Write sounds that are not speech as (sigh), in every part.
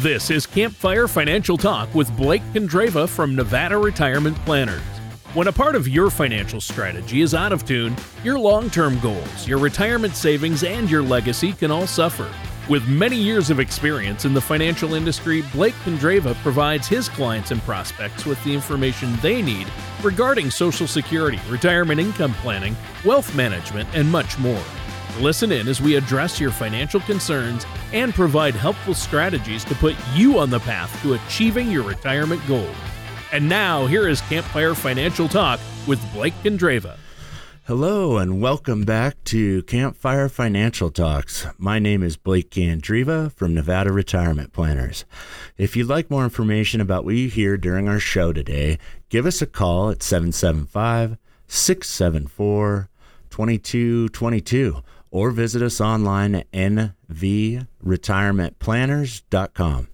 This is Campfire Financial Talk with Blake Condreva from Nevada Retirement Planners. When a part of your financial strategy is out of tune, your long term goals, your retirement savings, and your legacy can all suffer. With many years of experience in the financial industry, Blake Condreva provides his clients and prospects with the information they need regarding Social Security, retirement income planning, wealth management, and much more. Listen in as we address your financial concerns and provide helpful strategies to put you on the path to achieving your retirement goals. And now, here is Campfire Financial Talk with Blake Condreva. Hello, and welcome back to Campfire Financial Talks. My name is Blake Condreva from Nevada Retirement Planners. If you'd like more information about what you hear during our show today, give us a call at 775 674 2222 or visit us online at nvretirementplanners.com.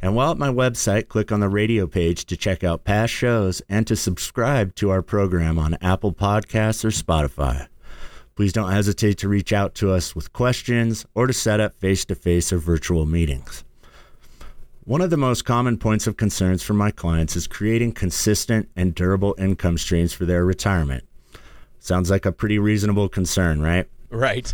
And while at my website, click on the radio page to check out past shows and to subscribe to our program on Apple Podcasts or Spotify. Please don't hesitate to reach out to us with questions or to set up face to face or virtual meetings. One of the most common points of concerns for my clients is creating consistent and durable income streams for their retirement. Sounds like a pretty reasonable concern, right? Right.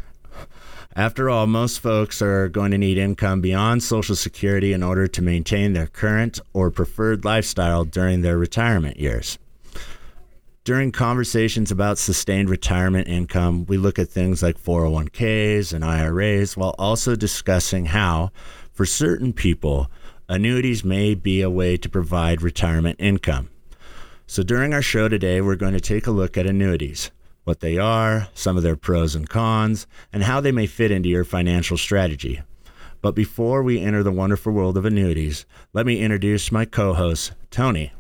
After all, most folks are going to need income beyond Social Security in order to maintain their current or preferred lifestyle during their retirement years. During conversations about sustained retirement income, we look at things like 401ks and IRAs while also discussing how, for certain people, annuities may be a way to provide retirement income. So, during our show today, we're going to take a look at annuities what they are, some of their pros and cons, and how they may fit into your financial strategy. But before we enter the wonderful world of annuities, let me introduce my co host, Tony,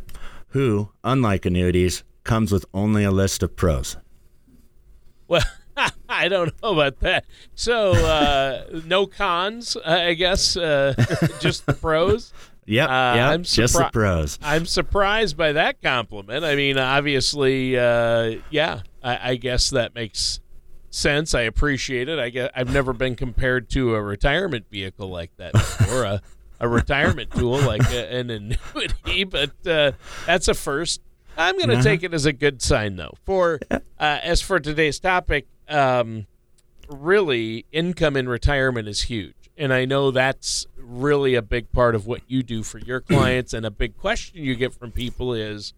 who, unlike annuities, comes with only a list of pros. Well, (laughs) I don't know about that. So, uh, no cons, I guess, uh, (laughs) just the pros. (laughs) Yep, uh, yep I'm surpri- just the pros. I'm surprised by that compliment. I mean, obviously, uh, yeah, I, I, guess that makes sense. I appreciate it. I guess I've never been compared to a retirement vehicle like that before, a, a retirement tool like a, an annuity, (laughs) but uh, that's a first. I'm going to uh-huh. take it as a good sign, though. For uh, as for today's topic, um, really, income in retirement is huge, and I know that's really a big part of what you do for your (clears throat) clients. and a big question you get from people is,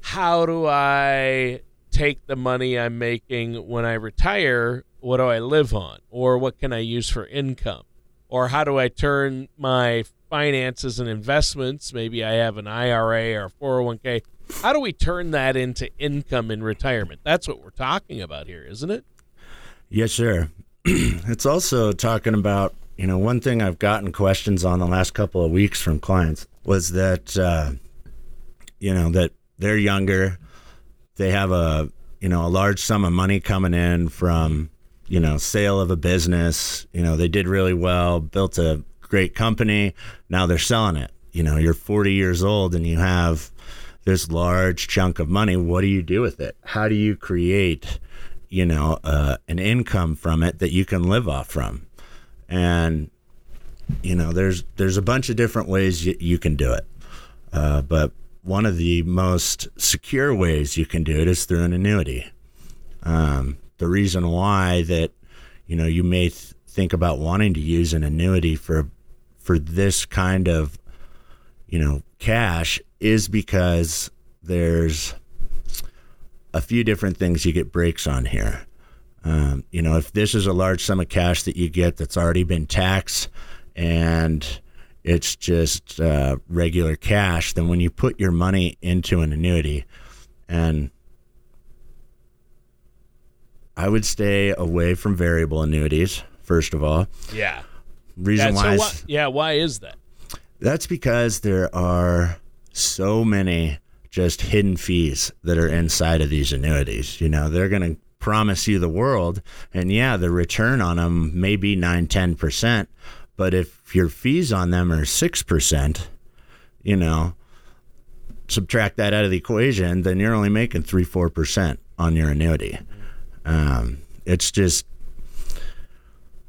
how do I take the money I'm making when I retire, what do I live on? Or what can I use for income? Or how do I turn my finances and investments? Maybe I have an IRA or a 401k. How do we turn that into income in retirement? That's what we're talking about here, isn't it? Yes, sir. (clears throat) it's also talking about, you know, one thing I've gotten questions on the last couple of weeks from clients was that, uh, you know, that they're younger, they have a you know a large sum of money coming in from you know sale of a business. You know they did really well built a great company. Now they're selling it. You know you're 40 years old and you have this large chunk of money. What do you do with it? How do you create you know uh, an income from it that you can live off from? And you know there's there's a bunch of different ways you, you can do it. Uh, but one of the most secure ways you can do it is through an annuity. Um, the reason why that you know you may th- think about wanting to use an annuity for for this kind of you know cash is because there's a few different things you get breaks on here. Um, you know, if this is a large sum of cash that you get that's already been taxed and it's just uh, regular cash, then when you put your money into an annuity, and I would stay away from variable annuities, first of all. Yeah. Reason yeah, why, so why yeah, why is that? That's because there are so many just hidden fees that are inside of these annuities. You know, they're going to promise you the world, and yeah, the return on them may be 9 10%, but if your fees on them are 6%, you know, subtract that out of the equation, then you're only making 3 4% on your annuity. Um, it's just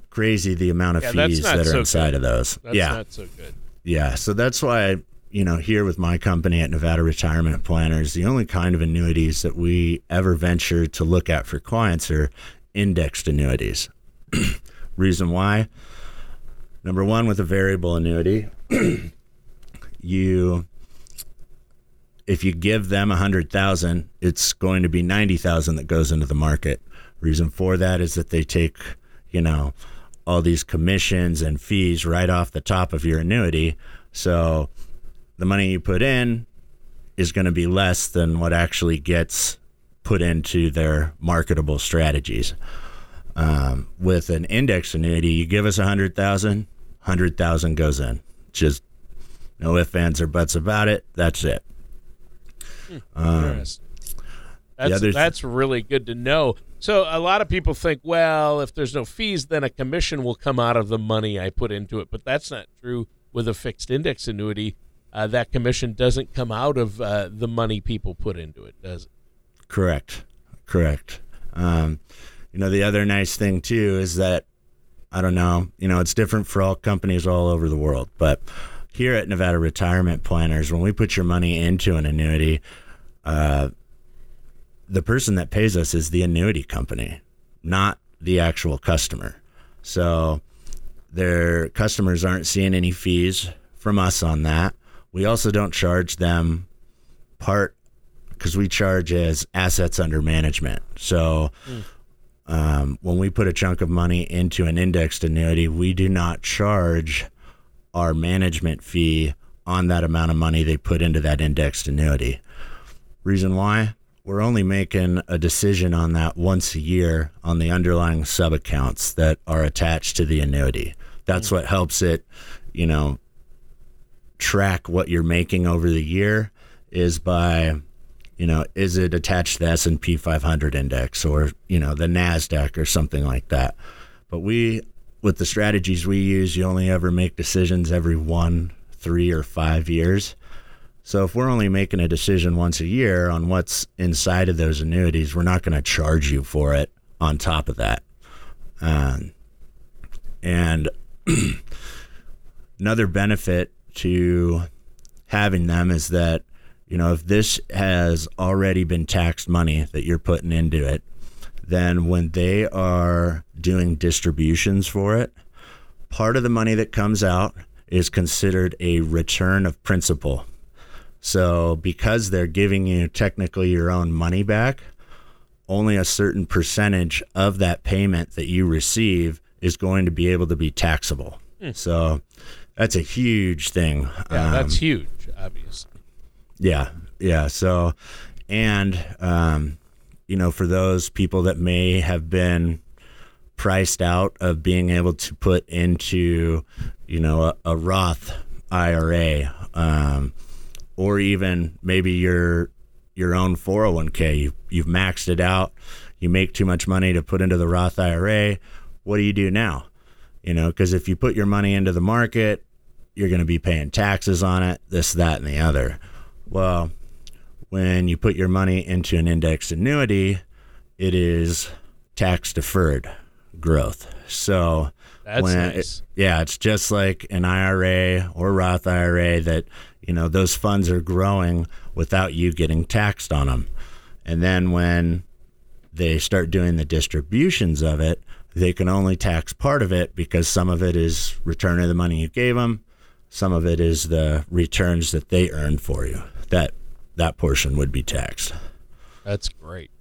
crazy the amount of yeah, fees that are so inside good. of those. That's yeah. not so good. Yeah, so that's why you know here with my company at Nevada Retirement Planners, the only kind of annuities that we ever venture to look at for clients are indexed annuities. (clears throat) Reason why? Number one, with a variable annuity, (clears throat) you if you give them a hundred thousand, it's going to be ninety thousand that goes into the market. Reason for that is that they take, you know, all these commissions and fees right off the top of your annuity. So the money you put in is going to be less than what actually gets put into their marketable strategies. Um, with an index annuity, you give us a hundred thousand, hundred thousand goes in. Just no ifs, ands, or buts about it. That's it. Um, that's that's really good to know. So a lot of people think, well, if there's no fees, then a commission will come out of the money I put into it. But that's not true with a fixed index annuity. Uh, that commission doesn't come out of uh, the money people put into it, does it? Correct. Correct. Um, you know, the other nice thing too is that I don't know, you know, it's different for all companies all over the world, but here at Nevada Retirement Planners, when we put your money into an annuity, uh, the person that pays us is the annuity company, not the actual customer. So their customers aren't seeing any fees from us on that. We also don't charge them part because we charge as assets under management. So mm. Um, when we put a chunk of money into an indexed annuity, we do not charge our management fee on that amount of money they put into that indexed annuity. Reason why? We're only making a decision on that once a year on the underlying sub accounts that are attached to the annuity. That's what helps it, you know, track what you're making over the year is by you know is it attached to the S&P 500 index or you know the Nasdaq or something like that but we with the strategies we use, you only ever make decisions every one, three, or five years. So if we're only making a decision once a year on what's inside of those annuities, we're not going to charge you for it on top of that. Um, and (clears throat) another benefit to having them is that, you know, if this has already been taxed money that you're putting into it, then when they are doing distributions for it, part of the money that comes out is considered a return of principal. So, because they're giving you technically your own money back, only a certain percentage of that payment that you receive is going to be able to be taxable. Hmm. So, that's a huge thing. Yeah, um, that's huge, obviously. Yeah, yeah. So, and um, you know, for those people that may have been priced out of being able to put into, you know, a, a Roth IRA, um, or even maybe your your own 401k. You, you've maxed it out. You make too much money to put into the Roth IRA. What do you do now? You know, because if you put your money into the market, you're going to be paying taxes on it, this, that, and the other. Well, when you put your money into an indexed annuity, it is tax deferred growth. So that's when nice. It, yeah, it's just like an IRA or Roth IRA that you know those funds are growing without you getting taxed on them. And then when they start doing the distributions of it, they can only tax part of it because some of it is return of the money you gave them, some of it is the returns that they earned for you. That that portion would be taxed. That's great.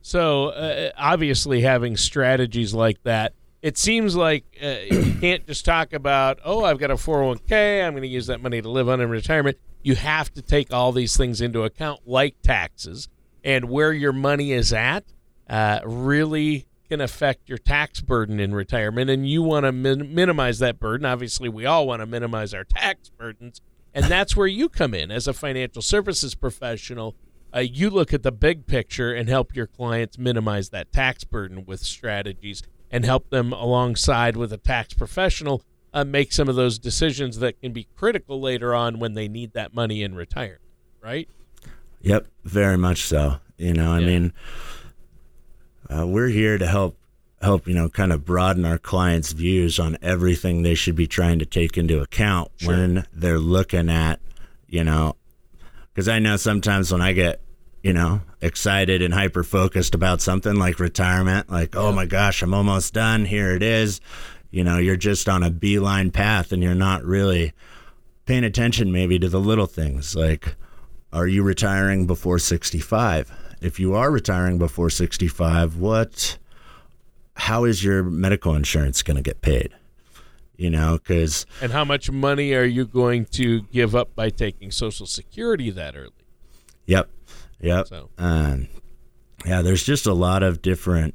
So uh, obviously, having strategies like that, it seems like uh, you (coughs) can't just talk about, oh, I've got a 401k, I'm going to use that money to live on in retirement. You have to take all these things into account, like taxes and where your money is at. Uh, really can affect your tax burden in retirement, and you want to min- minimize that burden. Obviously, we all want to minimize our tax burdens, and that's where you come in as a financial services professional. Uh, you look at the big picture and help your clients minimize that tax burden with strategies and help them alongside with a tax professional uh, make some of those decisions that can be critical later on when they need that money in retirement, right? Yep, very much so. You know, I yeah. mean, uh, we're here to help help you know kind of broaden our clients' views on everything they should be trying to take into account Sure. when they're looking at you know because I know sometimes when I get you know excited and hyper focused about something like retirement, like oh my gosh, I'm almost done. Here it is. You know, you're just on a beeline path, and you're not really paying attention maybe to the little things like are you retiring before 65 if you are retiring before 65 what how is your medical insurance going to get paid you know because And how much money are you going to give up by taking Social Security that early? yep yep So um, yeah there's just a lot of different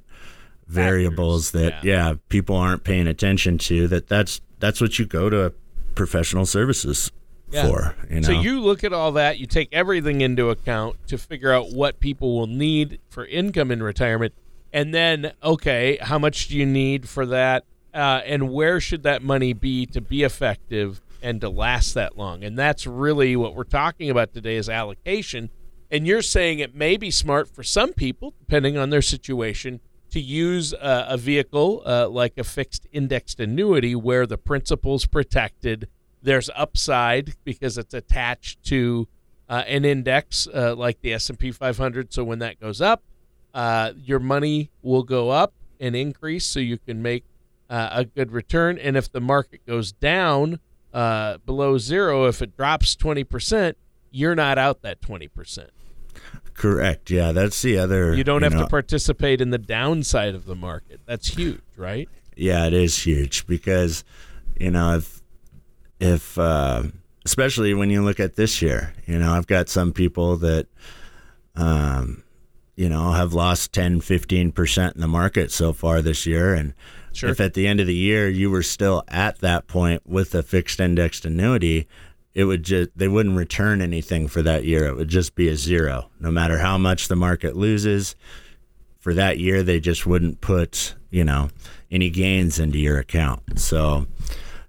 variables Factors, that yeah. people aren't paying attention to that that's that's what you go to professional services Yeah. for you know So you look at all that, you take everything into account to figure out what people will need for income in retirement, and then okay, how much do you need for that, uh, and where should that money be to be effective and to last that long? And that's really what we're talking about today is allocation. And you're saying it may be smart for some people, depending on their situation, to use uh, a vehicle uh, like a fixed indexed annuity where the principal's protected. There's upside because it's attached to uh, an index uh, like the S&P 500. So when that goes up, uh, your money will go up and increase, so you can make uh, a good return. And if the market goes down uh, below zero, if it drops 20%, you're not out that 20%. correct yeah that's the other You don't have know, to participate in the downside of the market. That's huge, right? Yeah, it is huge because you know if if uh, especially when you look at this year, you know I've got some people that um, you know have lost 10, 15 percent in the market so far this year, and Sure. if at the end of the year you were still at that point with a fixed indexed annuity. It would just they wouldn't return anything for that year. It would just be a zero. No matter how much the market loses, for that year they just wouldn't put you know any gains into your account so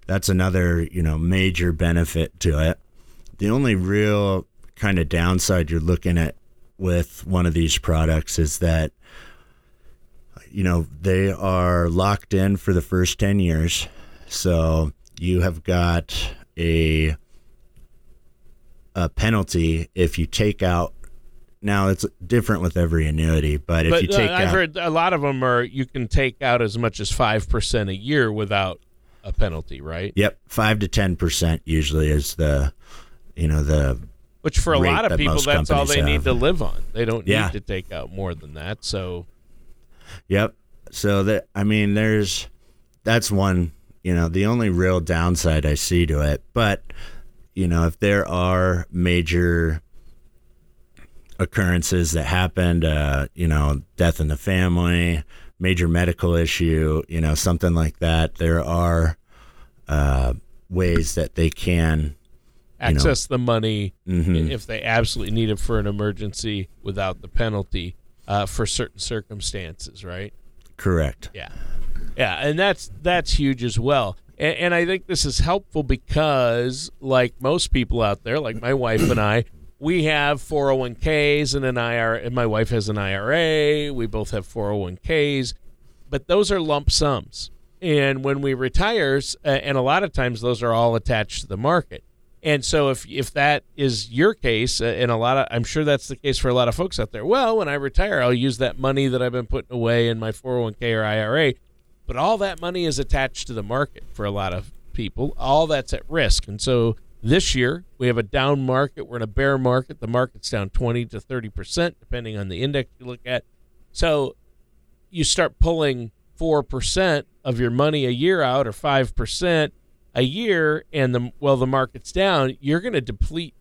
that's another you know major benefit to it the only real kind of downside you're looking at with one of these products is that you know they are locked in for the first 10 years so you have got a a penalty if you take out now it's different with every annuity but if but you take uh, I've out heard a lot of them are you can take out as much as 5% a year without a penalty, right? Yep, five to ten percent usually is the, you know, the Which for a lot of people, that's all they need to live on. They don't Yeah. need to take out more than that. So, Yep. So that I mean, there's that's one. You know, the only real downside I see to it. But you know, if there are major occurrences that happened, uh, you know, death in the family, major medical issue, you know, something like that, there are uh, ways that they can. You know. access the money Mhm. if they absolutely need it for an emergency without the penalty uh, for certain circumstances, right? Correct. Yeah, yeah, and that's that's huge as well. And, and I think this is helpful because, like most people out there, like my wife and I, we have 401ks and an IRA. And my wife has an IRA. We both have 401ks, but those are lump sums. And when we retire, uh, and a lot of times those are all attached to the market. And so if if that is your case, uh, and a lot of I'm sure that's the case for a lot of folks out there. Well, when I retire, I'll use that money that I've been putting away in my 401k or IRA, but all that money is attached to the market for a lot of people. All that's at risk. And so this year we have a down market. We're in a bear market. The market's down 20 to 30 percent, depending on the index you look at. So you start pulling four percent of your money a year out, or five percent a year, and the well the market's down, you're going to deplete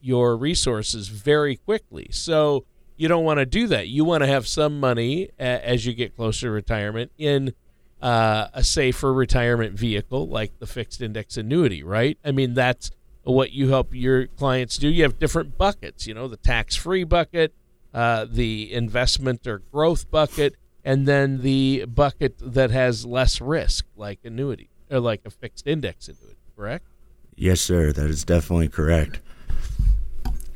your resources very quickly. So you don't want to do that. You want to have some money as you get closer to retirement in uh, a safer retirement vehicle like the fixed index annuity, right? I mean, that's what you help your clients do. You have different buckets, you know, the tax free bucket, uh, the investment or growth bucket, and then the bucket that has less risk, like annuity or like a fixed index annuity, correct? Yes, sir. That is definitely correct.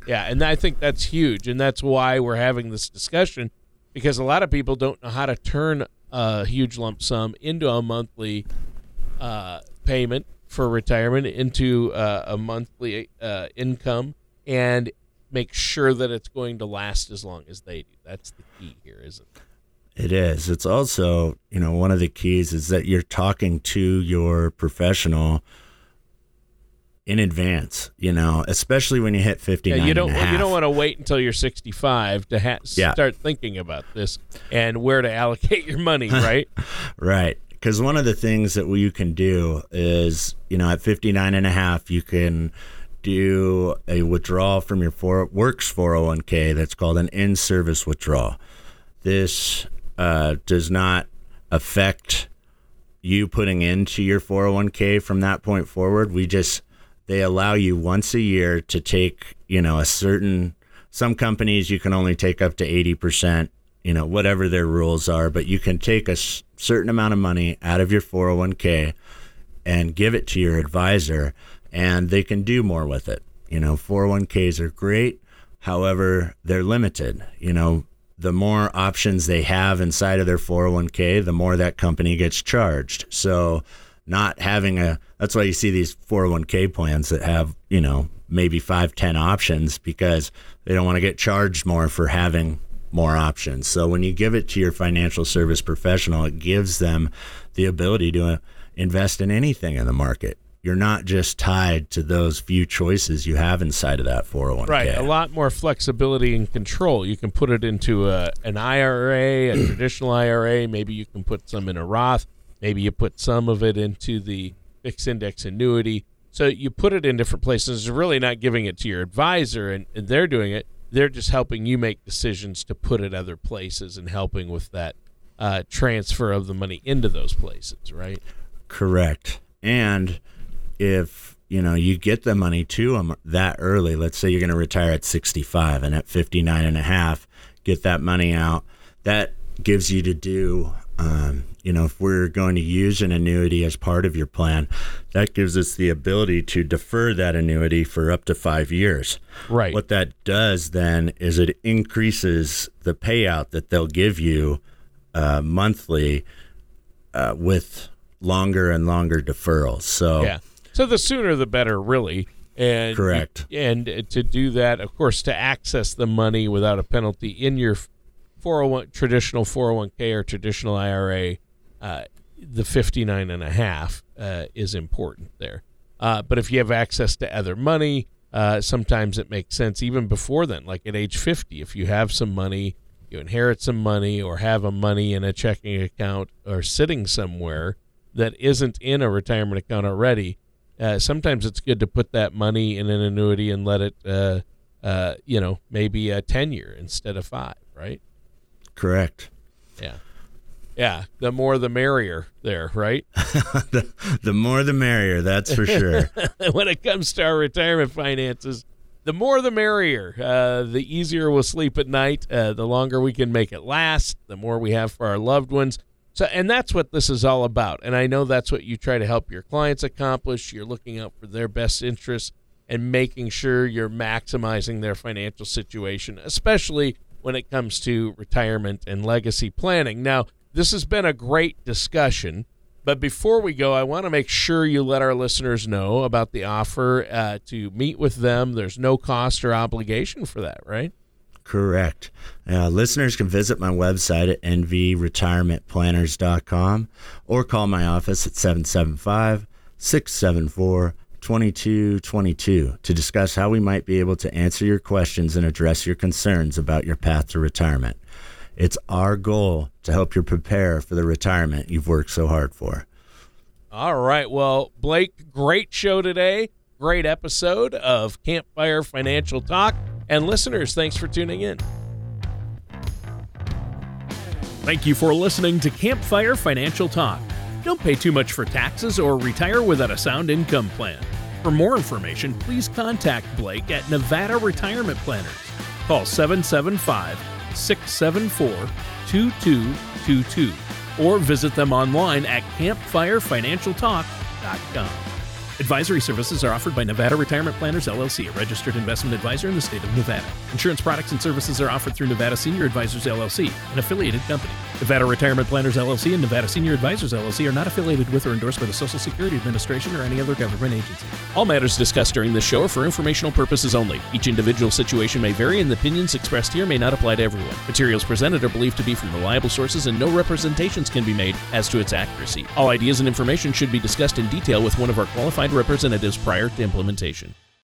Yeah, and I think that's huge, and that's why we're having this discussion because a lot of people don't know how to turn a huge lump sum into a monthly uh, payment for retirement, into uh, a monthly uh, income, and make sure that it's going to last as long as they do. That's the key here, isn't it? It is. It's also, you know, one of the keys is that you're talking to your professional in advance, you know, especially when you hit 59 Yeah, you don't and a half. you don't want to wait until you're 65 to ha- Yeah. start thinking about this and where to allocate your money, (laughs) right? Right. Because one of the things that you can do is, you know, at 59 and a half, you can do a withdrawal from your four, works 401k that's called an in service withdrawal. This uh, does not affect you putting into your 401k from that point forward. We just, they allow you once a year to take, you know, a certain, some companies you can only take up to 80%, you know, whatever their rules are, but you can take a certain amount of money out of your 401k and give it to your advisor and they can do more with it. You know, 401ks are great. However, they're limited. You know, the more options they have inside of their 401k, the more that company gets charged. So, not having a that's why you see these 401k plans that have, you know, maybe five, 10 options because they don't want to get charged more for having more options. So, when you give it to your financial service professional, it gives them the ability to uh, invest in anything in the market. You're not just tied to those few choices you have inside of that 401k. Right, a lot more flexibility and control. You can put it into a, an IRA, a (clears throat) traditional IRA. Maybe you can put some in a Roth. Maybe you put some of it into the fixed index annuity. So you put it in different places. You're really not giving it to your advisor, and, and they're doing it. They're just helping you make decisions to put it other places and helping with that uh, transfer of the money into those places. Right. Correct. And if you know you get the money to them that early, let's say you're going to retire at 65 and at 59 and a half, get that money out. That gives you to do. Um, you know, if we're going to use an annuity as part of your plan, that gives us the ability to defer that annuity for up to five years. Right. What that does then is it increases the payout that they'll give you uh, monthly uh, with longer and longer deferrals. So Yeah. So the sooner the better, really. And Correct. And to do that, of course, to access the money without a penalty in your 401 traditional 401k or traditional IRA, uh, the 59 and a half uh, is important there. Uh, but if you have access to other money, uh, sometimes it makes sense even before then, like at age 50, if you have some money, you inherit some money or have a money in a checking account or sitting somewhere that isn't in a retirement account already, uh, sometimes it's good to put that money in an annuity and let it, uh, uh, you know, maybe a 10 year instead of five, right? correct. Yeah. Yeah. The more the merrier there, right? (laughs) the, the more the merrier, that's for sure. (laughs) when it comes to our retirement finances, the more the merrier. Uh, the easier we'll sleep at night, uh, the longer we can make it last, the more we have for our loved ones. So, and that's what this is all about. And I know that's what you try to help your clients accomplish. You're looking out for their best interests and making sure you're maximizing their financial situation, especially when it comes to retirement and legacy planning. Now, this has been a great discussion. But before we go, I want to make sure you let our listeners know about the offer uh, to meet with them. There's no cost or obligation for that, right? Correct. Uh, listeners can visit my website at nvretirementplanners.com or call my office at 775 674 2222 to discuss how we might be able to answer your questions and address your concerns about your path to retirement. It's our goal to help you prepare for the retirement you've worked so hard for. All right. Well, Blake, great show today. Great episode of Campfire Financial Talk. And listeners, thanks for tuning in. Thank you for listening to Campfire Financial Talk. Don't pay too much for taxes or retire without a sound income plan. For more information, please contact Blake at Nevada Retirement Planners. Call 775 674 2222 or visit them online at campfirefinancialtalk.com. Advisory services are offered by Nevada Retirement Planners LLC, a registered investment advisor in the state of Nevada. Insurance products and services are offered through Nevada Senior Advisors LLC, an affiliated company. Nevada Retirement Planners LLC and Nevada Senior Advisors LLC are not affiliated with or endorsed by the Social Security Administration or any other government agency. All matters discussed during this show are for informational purposes only. Each individual situation may vary, and the opinions expressed here may not apply to everyone. Materials presented are believed to be from reliable sources, and no representations can be made as to its accuracy. All ideas and information should be discussed in detail with one of our qualified representatives prior to implementation.